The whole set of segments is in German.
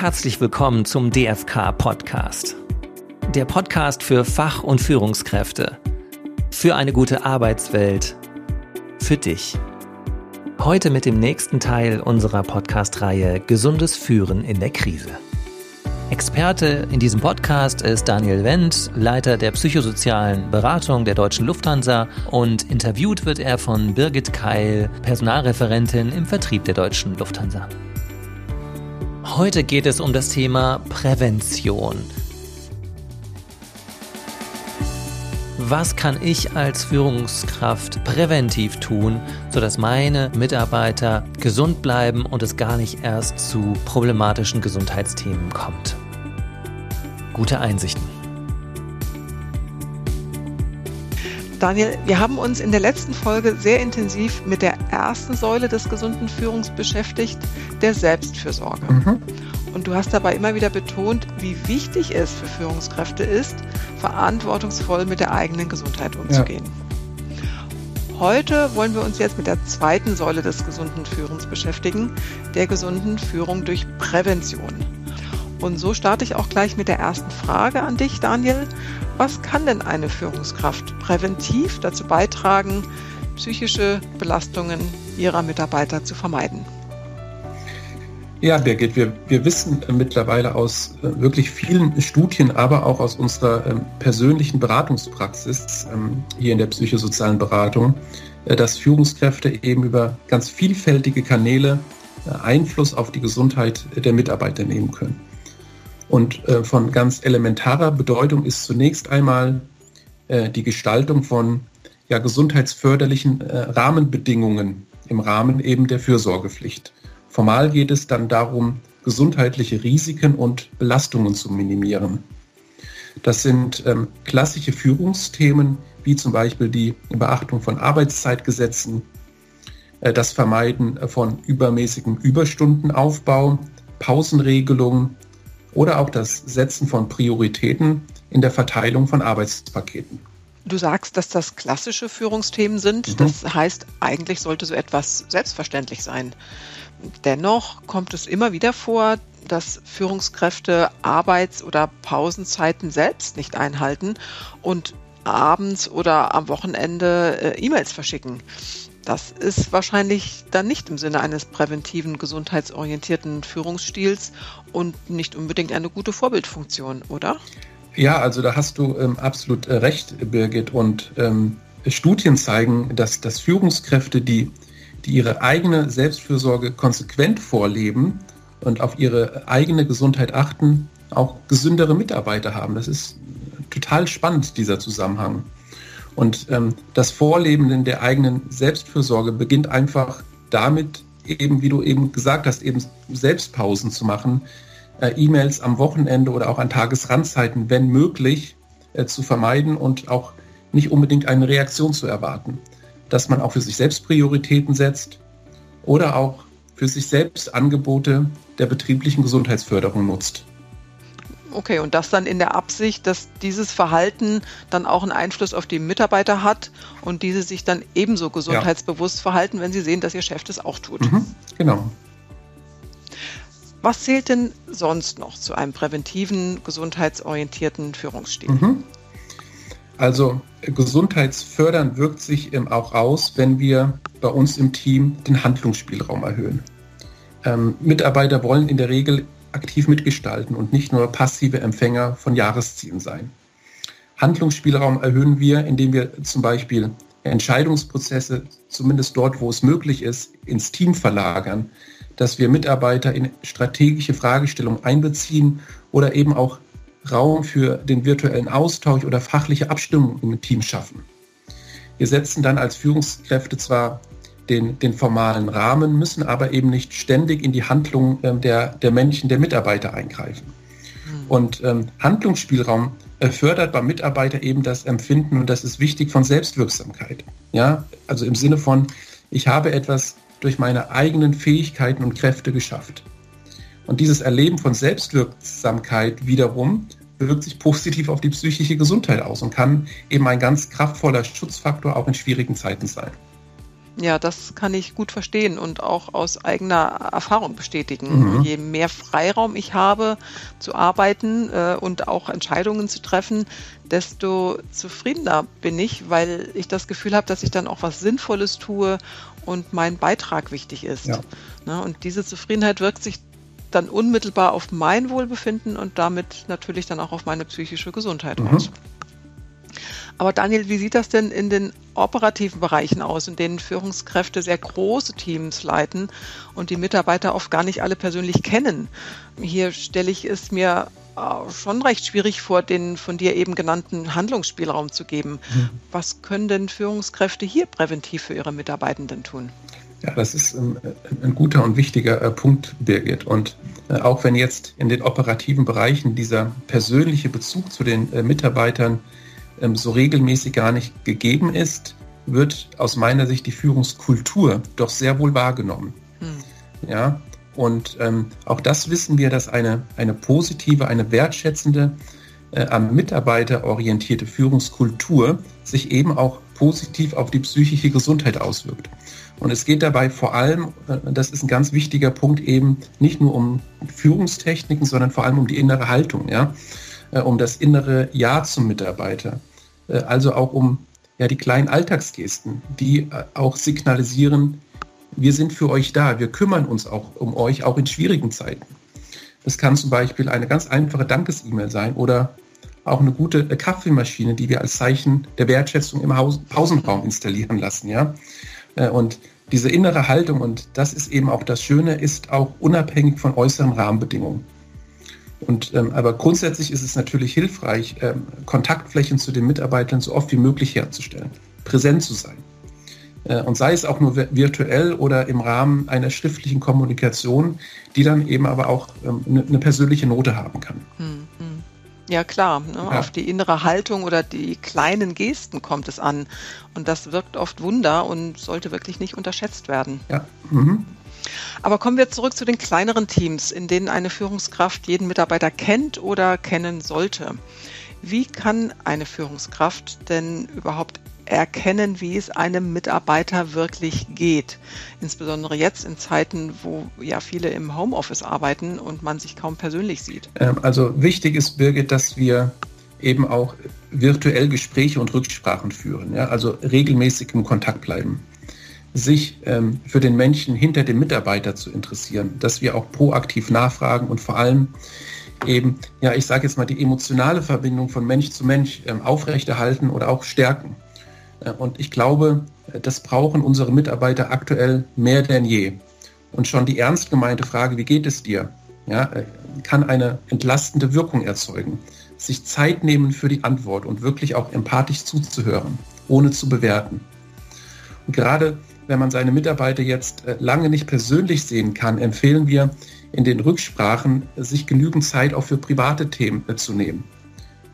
Herzlich willkommen zum DFK Podcast. Der Podcast für Fach- und Führungskräfte. Für eine gute Arbeitswelt. Für dich. Heute mit dem nächsten Teil unserer Podcast-Reihe Gesundes Führen in der Krise. Experte in diesem Podcast ist Daniel Wendt, Leiter der psychosozialen Beratung der Deutschen Lufthansa und interviewt wird er von Birgit Keil, Personalreferentin im Vertrieb der Deutschen Lufthansa. Heute geht es um das Thema Prävention. Was kann ich als Führungskraft präventiv tun, sodass meine Mitarbeiter gesund bleiben und es gar nicht erst zu problematischen Gesundheitsthemen kommt? Gute Einsichten. Daniel, wir haben uns in der letzten Folge sehr intensiv mit der ersten Säule des gesunden Führungs beschäftigt, der Selbstfürsorge. Mhm. Und du hast dabei immer wieder betont, wie wichtig es für Führungskräfte ist, verantwortungsvoll mit der eigenen Gesundheit umzugehen. Ja. Heute wollen wir uns jetzt mit der zweiten Säule des gesunden Führens beschäftigen, der gesunden Führung durch Prävention. Und so starte ich auch gleich mit der ersten Frage an dich, Daniel. Was kann denn eine Führungskraft präventiv dazu beitragen, psychische Belastungen ihrer Mitarbeiter zu vermeiden? Ja, Birgit, wir, wir wissen mittlerweile aus äh, wirklich vielen Studien, aber auch aus unserer ähm, persönlichen Beratungspraxis ähm, hier in der psychosozialen Beratung, äh, dass Führungskräfte eben über ganz vielfältige Kanäle äh, Einfluss auf die Gesundheit der Mitarbeiter nehmen können. Und äh, von ganz elementarer Bedeutung ist zunächst einmal äh, die Gestaltung von ja, gesundheitsförderlichen äh, Rahmenbedingungen im Rahmen eben der Fürsorgepflicht. Formal geht es dann darum, gesundheitliche Risiken und Belastungen zu minimieren. Das sind ähm, klassische Führungsthemen wie zum Beispiel die Beachtung von Arbeitszeitgesetzen, äh, das Vermeiden von übermäßigem Überstundenaufbau, Pausenregelungen, oder auch das Setzen von Prioritäten in der Verteilung von Arbeitspaketen. Du sagst, dass das klassische Führungsthemen sind. Mhm. Das heißt, eigentlich sollte so etwas selbstverständlich sein. Dennoch kommt es immer wieder vor, dass Führungskräfte Arbeits- oder Pausenzeiten selbst nicht einhalten und abends oder am Wochenende äh, E-Mails verschicken. Das ist wahrscheinlich dann nicht im Sinne eines präventiven, gesundheitsorientierten Führungsstils und nicht unbedingt eine gute Vorbildfunktion, oder? Ja, also da hast du ähm, absolut äh, recht, Birgit. Und ähm, Studien zeigen, dass, dass Führungskräfte, die, die ihre eigene Selbstfürsorge konsequent vorleben und auf ihre eigene Gesundheit achten, auch gesündere Mitarbeiter haben. Das ist total spannend, dieser Zusammenhang. Und ähm, das Vorleben der eigenen Selbstfürsorge beginnt einfach damit, eben, wie du eben gesagt hast, eben Selbstpausen zu machen, äh, E-Mails am Wochenende oder auch an Tagesrandzeiten, wenn möglich, äh, zu vermeiden und auch nicht unbedingt eine Reaktion zu erwarten. Dass man auch für sich selbst Prioritäten setzt oder auch für sich selbst Angebote der betrieblichen Gesundheitsförderung nutzt. Okay, und das dann in der Absicht, dass dieses Verhalten dann auch einen Einfluss auf die Mitarbeiter hat und diese sich dann ebenso gesundheitsbewusst ja. verhalten, wenn sie sehen, dass ihr Chef das auch tut. Mhm, genau. Was zählt denn sonst noch zu einem präventiven, gesundheitsorientierten Führungsstil? Mhm. Also gesundheitsfördernd wirkt sich auch aus, wenn wir bei uns im Team den Handlungsspielraum erhöhen. Ähm, Mitarbeiter wollen in der Regel aktiv mitgestalten und nicht nur passive Empfänger von Jahreszielen sein. Handlungsspielraum erhöhen wir, indem wir zum Beispiel Entscheidungsprozesse, zumindest dort, wo es möglich ist, ins Team verlagern, dass wir Mitarbeiter in strategische Fragestellungen einbeziehen oder eben auch Raum für den virtuellen Austausch oder fachliche Abstimmung im Team schaffen. Wir setzen dann als Führungskräfte zwar den, den formalen Rahmen, müssen aber eben nicht ständig in die Handlung ähm, der, der Menschen, der Mitarbeiter eingreifen. Mhm. Und ähm, Handlungsspielraum fördert beim Mitarbeiter eben das Empfinden, und das ist wichtig, von Selbstwirksamkeit. Ja, also im Sinne von, ich habe etwas durch meine eigenen Fähigkeiten und Kräfte geschafft. Und dieses Erleben von Selbstwirksamkeit wiederum wirkt sich positiv auf die psychische Gesundheit aus und kann eben ein ganz kraftvoller Schutzfaktor auch in schwierigen Zeiten sein. Ja, das kann ich gut verstehen und auch aus eigener Erfahrung bestätigen. Mhm. Je mehr Freiraum ich habe zu arbeiten äh, und auch Entscheidungen zu treffen, desto zufriedener bin ich, weil ich das Gefühl habe, dass ich dann auch was Sinnvolles tue und mein Beitrag wichtig ist. Ja. Ne, und diese Zufriedenheit wirkt sich dann unmittelbar auf mein Wohlbefinden und damit natürlich dann auch auf meine psychische Gesundheit mhm. aus. Aber Daniel, wie sieht das denn in den operativen Bereichen aus, in denen Führungskräfte sehr große Teams leiten und die Mitarbeiter oft gar nicht alle persönlich kennen? Hier stelle ich es mir äh, schon recht schwierig vor, den von dir eben genannten Handlungsspielraum zu geben. Mhm. Was können denn Führungskräfte hier präventiv für ihre Mitarbeitenden tun? Ja, das ist ein, ein guter und wichtiger äh, Punkt, Birgit. Und äh, auch wenn jetzt in den operativen Bereichen dieser persönliche Bezug zu den Mitarbeitern ähm, so regelmäßig gar nicht gegeben ist, wird aus meiner Sicht die Führungskultur doch sehr wohl wahrgenommen. Hm. Ja, und ähm, auch das wissen wir, dass eine, eine positive, eine wertschätzende, äh, am Mitarbeiter orientierte Führungskultur sich eben auch positiv auf die psychische Gesundheit auswirkt. Und es geht dabei vor allem, äh, das ist ein ganz wichtiger Punkt, eben nicht nur um Führungstechniken, sondern vor allem um die innere Haltung, ja, äh, um das innere Ja zum Mitarbeiter. Äh, also auch um ja, die kleinen Alltagsgesten, die äh, auch signalisieren, wir sind für euch da, wir kümmern uns auch um euch, auch in schwierigen Zeiten. Das kann zum Beispiel eine ganz einfache Dankes-E-Mail sein oder auch eine gute äh, Kaffeemaschine, die wir als Zeichen der Wertschätzung im Haus Pausenraum installieren lassen. Ja? Und diese innere Haltung, und das ist eben auch das Schöne, ist auch unabhängig von äußeren Rahmenbedingungen. Und, ähm, aber grundsätzlich ist es natürlich hilfreich, ähm, Kontaktflächen zu den Mitarbeitern so oft wie möglich herzustellen, präsent zu sein. Äh, und sei es auch nur virtuell oder im Rahmen einer schriftlichen Kommunikation, die dann eben aber auch ähm, eine, eine persönliche Note haben kann. Hm, hm. Ja klar, ne? ja. auf die innere Haltung oder die kleinen Gesten kommt es an. Und das wirkt oft Wunder und sollte wirklich nicht unterschätzt werden. Ja. Mhm. Aber kommen wir zurück zu den kleineren Teams, in denen eine Führungskraft jeden Mitarbeiter kennt oder kennen sollte. Wie kann eine Führungskraft denn überhaupt erkennen, wie es einem Mitarbeiter wirklich geht? Insbesondere jetzt in Zeiten, wo ja viele im Homeoffice arbeiten und man sich kaum persönlich sieht. Ähm, also wichtig ist, Birgit, dass wir eben auch virtuell Gespräche und Rücksprachen führen, ja? also regelmäßig im Kontakt bleiben sich ähm, für den Menschen hinter dem Mitarbeiter zu interessieren, dass wir auch proaktiv nachfragen und vor allem eben, ja, ich sage jetzt mal, die emotionale Verbindung von Mensch zu Mensch ähm, aufrechterhalten oder auch stärken. Äh, und ich glaube, das brauchen unsere Mitarbeiter aktuell mehr denn je. Und schon die ernst gemeinte Frage, wie geht es dir, ja, äh, kann eine entlastende Wirkung erzeugen. Sich Zeit nehmen für die Antwort und wirklich auch empathisch zuzuhören, ohne zu bewerten. Und gerade wenn man seine Mitarbeiter jetzt äh, lange nicht persönlich sehen kann, empfehlen wir in den Rücksprachen, sich genügend Zeit auch für private Themen äh, zu nehmen.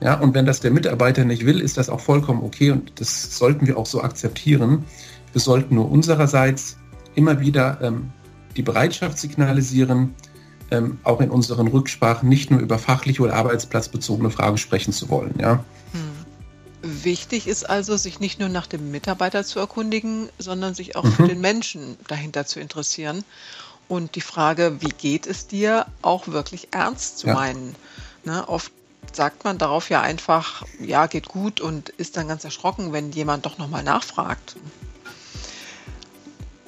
Ja, und wenn das der Mitarbeiter nicht will, ist das auch vollkommen okay und das sollten wir auch so akzeptieren. Wir sollten nur unsererseits immer wieder ähm, die Bereitschaft signalisieren, ähm, auch in unseren Rücksprachen nicht nur über fachliche oder arbeitsplatzbezogene Fragen sprechen zu wollen. Ja. Wichtig ist also, sich nicht nur nach dem Mitarbeiter zu erkundigen, sondern sich auch mhm. für den Menschen dahinter zu interessieren und die Frage, wie geht es dir, auch wirklich ernst zu ja. meinen. Ne, oft sagt man darauf ja einfach, ja, geht gut und ist dann ganz erschrocken, wenn jemand doch nochmal nachfragt.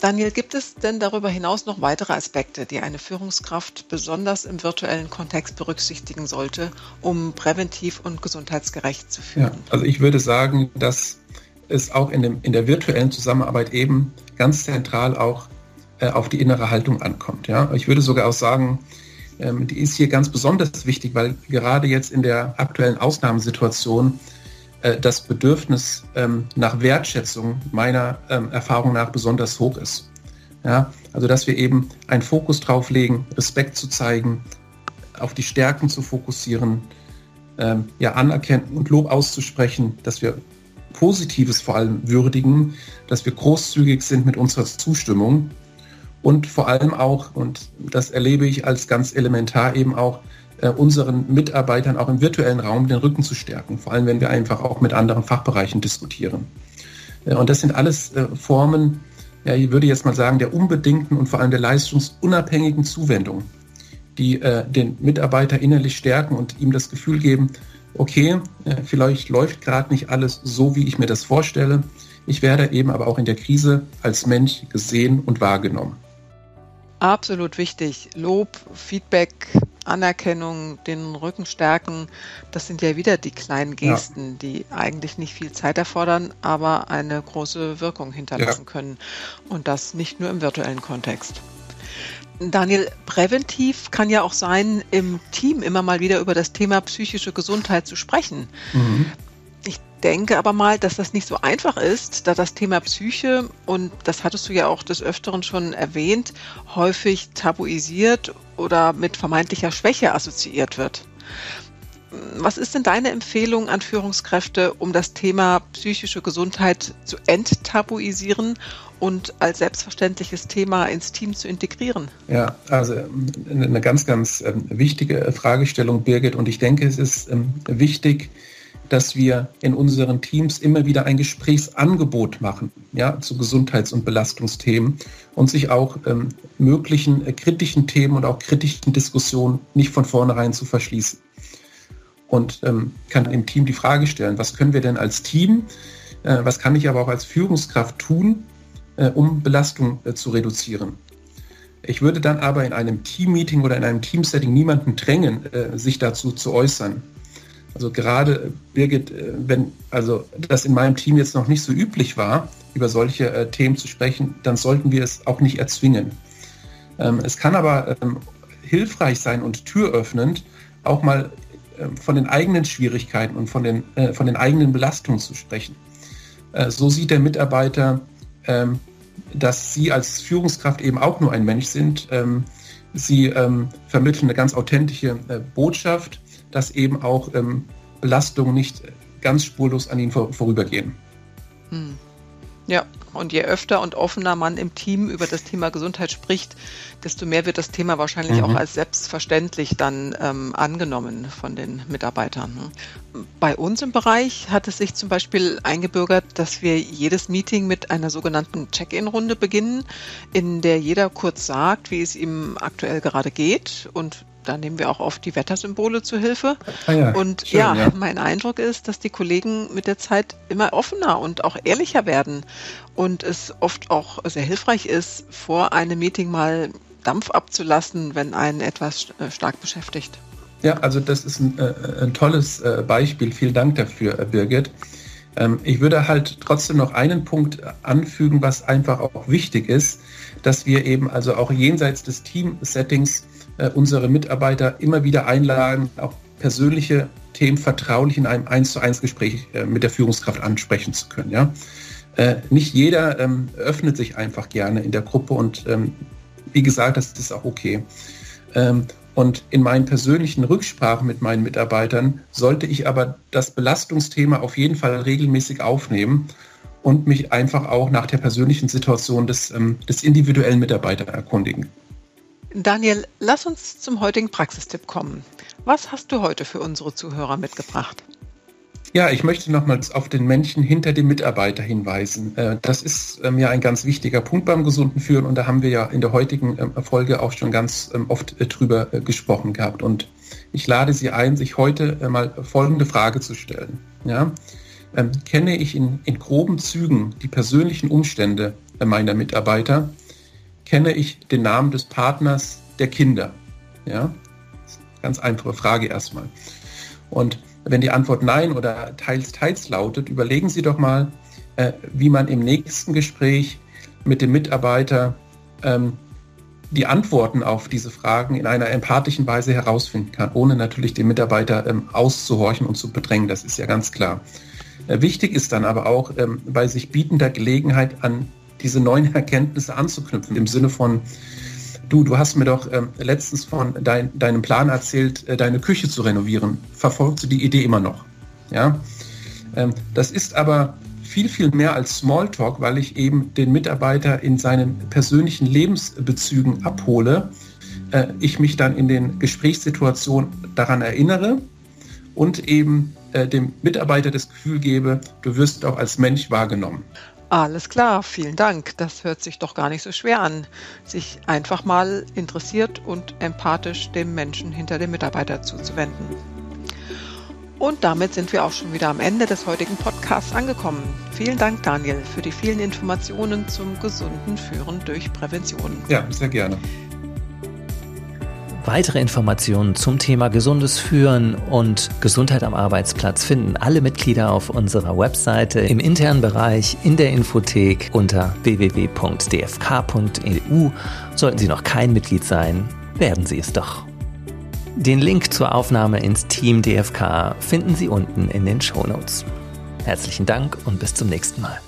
Daniel, gibt es denn darüber hinaus noch weitere Aspekte, die eine Führungskraft besonders im virtuellen Kontext berücksichtigen sollte, um präventiv und gesundheitsgerecht zu führen? Ja, also ich würde sagen, dass es auch in, dem, in der virtuellen Zusammenarbeit eben ganz zentral auch äh, auf die innere Haltung ankommt. Ja? Ich würde sogar auch sagen, ähm, die ist hier ganz besonders wichtig, weil gerade jetzt in der aktuellen Ausnahmesituation das Bedürfnis ähm, nach Wertschätzung meiner ähm, Erfahrung nach besonders hoch ist. Ja, also dass wir eben einen Fokus drauf legen, Respekt zu zeigen, auf die Stärken zu fokussieren, ähm, ja, anerkennen und Lob auszusprechen, dass wir Positives vor allem würdigen, dass wir großzügig sind mit unserer Zustimmung und vor allem auch, und das erlebe ich als ganz elementar eben auch, äh, unseren Mitarbeitern auch im virtuellen Raum den Rücken zu stärken, vor allem wenn wir einfach auch mit anderen Fachbereichen diskutieren. Äh, und das sind alles äh, Formen, ja, ich würde jetzt mal sagen, der unbedingten und vor allem der leistungsunabhängigen Zuwendung, die den Mitarbeiter innerlich stärken und ihm das Gefühl geben, okay, vielleicht läuft gerade nicht alles so, wie ich mir das vorstelle. Ich werde eben aber auch in der Krise als Mensch gesehen und wahrgenommen. Absolut wichtig. Lob, Feedback, Anerkennung, den Rücken stärken, das sind ja wieder die kleinen Gesten, ja. die eigentlich nicht viel Zeit erfordern, aber eine große Wirkung hinterlassen ja. können. Und das nicht nur im virtuellen Kontext. Daniel, präventiv kann ja auch sein, im Team immer mal wieder über das Thema psychische Gesundheit zu sprechen. Mhm. Denke aber mal, dass das nicht so einfach ist, da das Thema Psyche, und das hattest du ja auch des Öfteren schon erwähnt, häufig tabuisiert oder mit vermeintlicher Schwäche assoziiert wird. Was ist denn deine Empfehlung an Führungskräfte, um das Thema psychische Gesundheit zu enttabuisieren und als selbstverständliches Thema ins Team zu integrieren? Ja, also eine ganz, ganz ähm, wichtige Fragestellung, Birgit. Und ich denke, es ist ähm, wichtig, dass wir in unseren Teams immer wieder ein Gesprächsangebot machen ja, zu Gesundheits- und Belastungsthemen und sich auch ähm, möglichen äh, kritischen Themen und auch kritischen Diskussionen nicht von vornherein zu verschließen. Und ähm, kann im Team die Frage stellen, was können wir denn als Team, äh, was kann ich aber auch als Führungskraft tun, äh, um Belastung äh, zu reduzieren. Ich würde dann aber in einem Teammeeting oder in einem Teamsetting niemanden drängen, äh, sich dazu zu äußern. Also gerade Birgit, wenn also das in meinem Team jetzt noch nicht so üblich war, über solche äh, Themen zu sprechen, dann sollten wir es auch nicht erzwingen. Ähm, es kann aber ähm, hilfreich sein und türöffnend, auch mal äh, von den eigenen Schwierigkeiten und von den, äh, von den eigenen Belastungen zu sprechen. so sieht der Mitarbeiter, ähm, dass Sie als Führungskraft eben auch nur ein Mensch sind. Ähm, Sie ähm, vermitteln eine ganz authentische äh, Botschaft, dass eben auch ähm, Belastungen nicht ganz spurlos an Ihnen vor, vorübergehen. Hm. Ja, und je öfter und offener man im Team über das Thema Gesundheit spricht, desto mehr wird das Thema wahrscheinlich mhm. auch als selbstverständlich dann ähm, angenommen von den Mitarbeitern. Bei uns im Bereich hat es sich zum Beispiel eingebürgert, dass wir jedes Meeting mit einer sogenannten Check-in-Runde beginnen, in der jeder kurz sagt, wie es ihm aktuell gerade geht und da nehmen wir auch oft die Wettersymbole zu Hilfe. Ah ja, und schön, ja, ja, mein Eindruck ist, dass die Kollegen mit der Zeit immer offener und auch ehrlicher werden und es oft auch sehr hilfreich ist, vor einem Meeting mal Dampf abzulassen, wenn einen etwas äh, stark beschäftigt. Ja, also das ist ein, äh, ein tolles äh, Beispiel. Vielen Dank dafür, äh, Birgit. Ähm, ich würde halt trotzdem noch einen Punkt anfügen, was einfach auch wichtig ist, dass wir eben also auch jenseits des Team-Settings äh, unsere Mitarbeiter immer wieder einladen, auch persönliche Themen vertraulich in einem 1 zu 1 Gespräch äh, mit der Führungskraft ansprechen zu können. Ja? Äh, nicht jeder ähm, öffnet sich einfach gerne in der Gruppe und ähm, wie gesagt, das ist auch okay. Ähm, und in meinen persönlichen Rücksprachen mit meinen Mitarbeitern sollte ich aber das Belastungsthema auf jeden Fall regelmäßig aufnehmen und mich einfach auch nach der persönlichen Situation des, ähm, des individuellen Mitarbeiters erkundigen. Daniel, lass uns zum heutigen Praxistipp kommen. Was hast du heute für unsere Zuhörer mitgebracht? Ja, ich möchte nochmals auf den Menschen hinter dem Mitarbeiter hinweisen. Äh, das ist ähm, ja ein ganz wichtiger Punkt beim gesunden Führen und da haben wir ja in der heutigen ähm, Folge auch schon ganz ähm, oft äh, drüber äh, gesprochen gehabt. Und ich lade Sie ein, sich heute mal folgende Frage zu stellen. Ja? Kenne ich in, in groben Zügen die persönlichen Umstände meiner Mitarbeiter? Kenne ich den Namen des Partners der Kinder? Ja, ganz einfache Frage erstmal. Und wenn die Antwort Nein oder teils, teils lautet, überlegen Sie doch mal, äh, wie man im nächsten Gespräch mit dem Mitarbeiter ähm, die Antworten auf diese Fragen in einer empathischen Weise herausfinden kann, ohne natürlich den Mitarbeiter ähm, auszuhorchen und zu bedrängen. Das ist ja ganz klar. Äh, wichtig ist dann aber auch ähm, bei sich bietender Gelegenheit an diese neuen Erkenntnisse anzuknüpfen. Im Sinne von, du, du hast mir doch ähm, letztens von dein, deinem Plan erzählt, äh, deine Küche zu renovieren. Verfolgst du die Idee immer noch? Ja? Ähm, das ist aber viel, viel mehr als Smalltalk, weil ich eben den Mitarbeiter in seinen persönlichen Lebensbezügen abhole. Äh, ich mich dann in den Gesprächssituationen daran erinnere und eben äh, dem Mitarbeiter das Gefühl gebe, du wirst auch als Mensch wahrgenommen. Alles klar, vielen Dank. Das hört sich doch gar nicht so schwer an, sich einfach mal interessiert und empathisch dem Menschen hinter dem Mitarbeiter zuzuwenden. Und damit sind wir auch schon wieder am Ende des heutigen Podcasts angekommen. Vielen Dank, Daniel, für die vielen Informationen zum gesunden Führen durch Prävention. Ja, sehr gerne. Weitere Informationen zum Thema gesundes Führen und Gesundheit am Arbeitsplatz finden alle Mitglieder auf unserer Webseite im internen Bereich in der Infothek unter www.dfk.eu. Sollten Sie noch kein Mitglied sein, werden Sie es doch. Den Link zur Aufnahme ins Team DFK finden Sie unten in den Shownotes. Herzlichen Dank und bis zum nächsten Mal.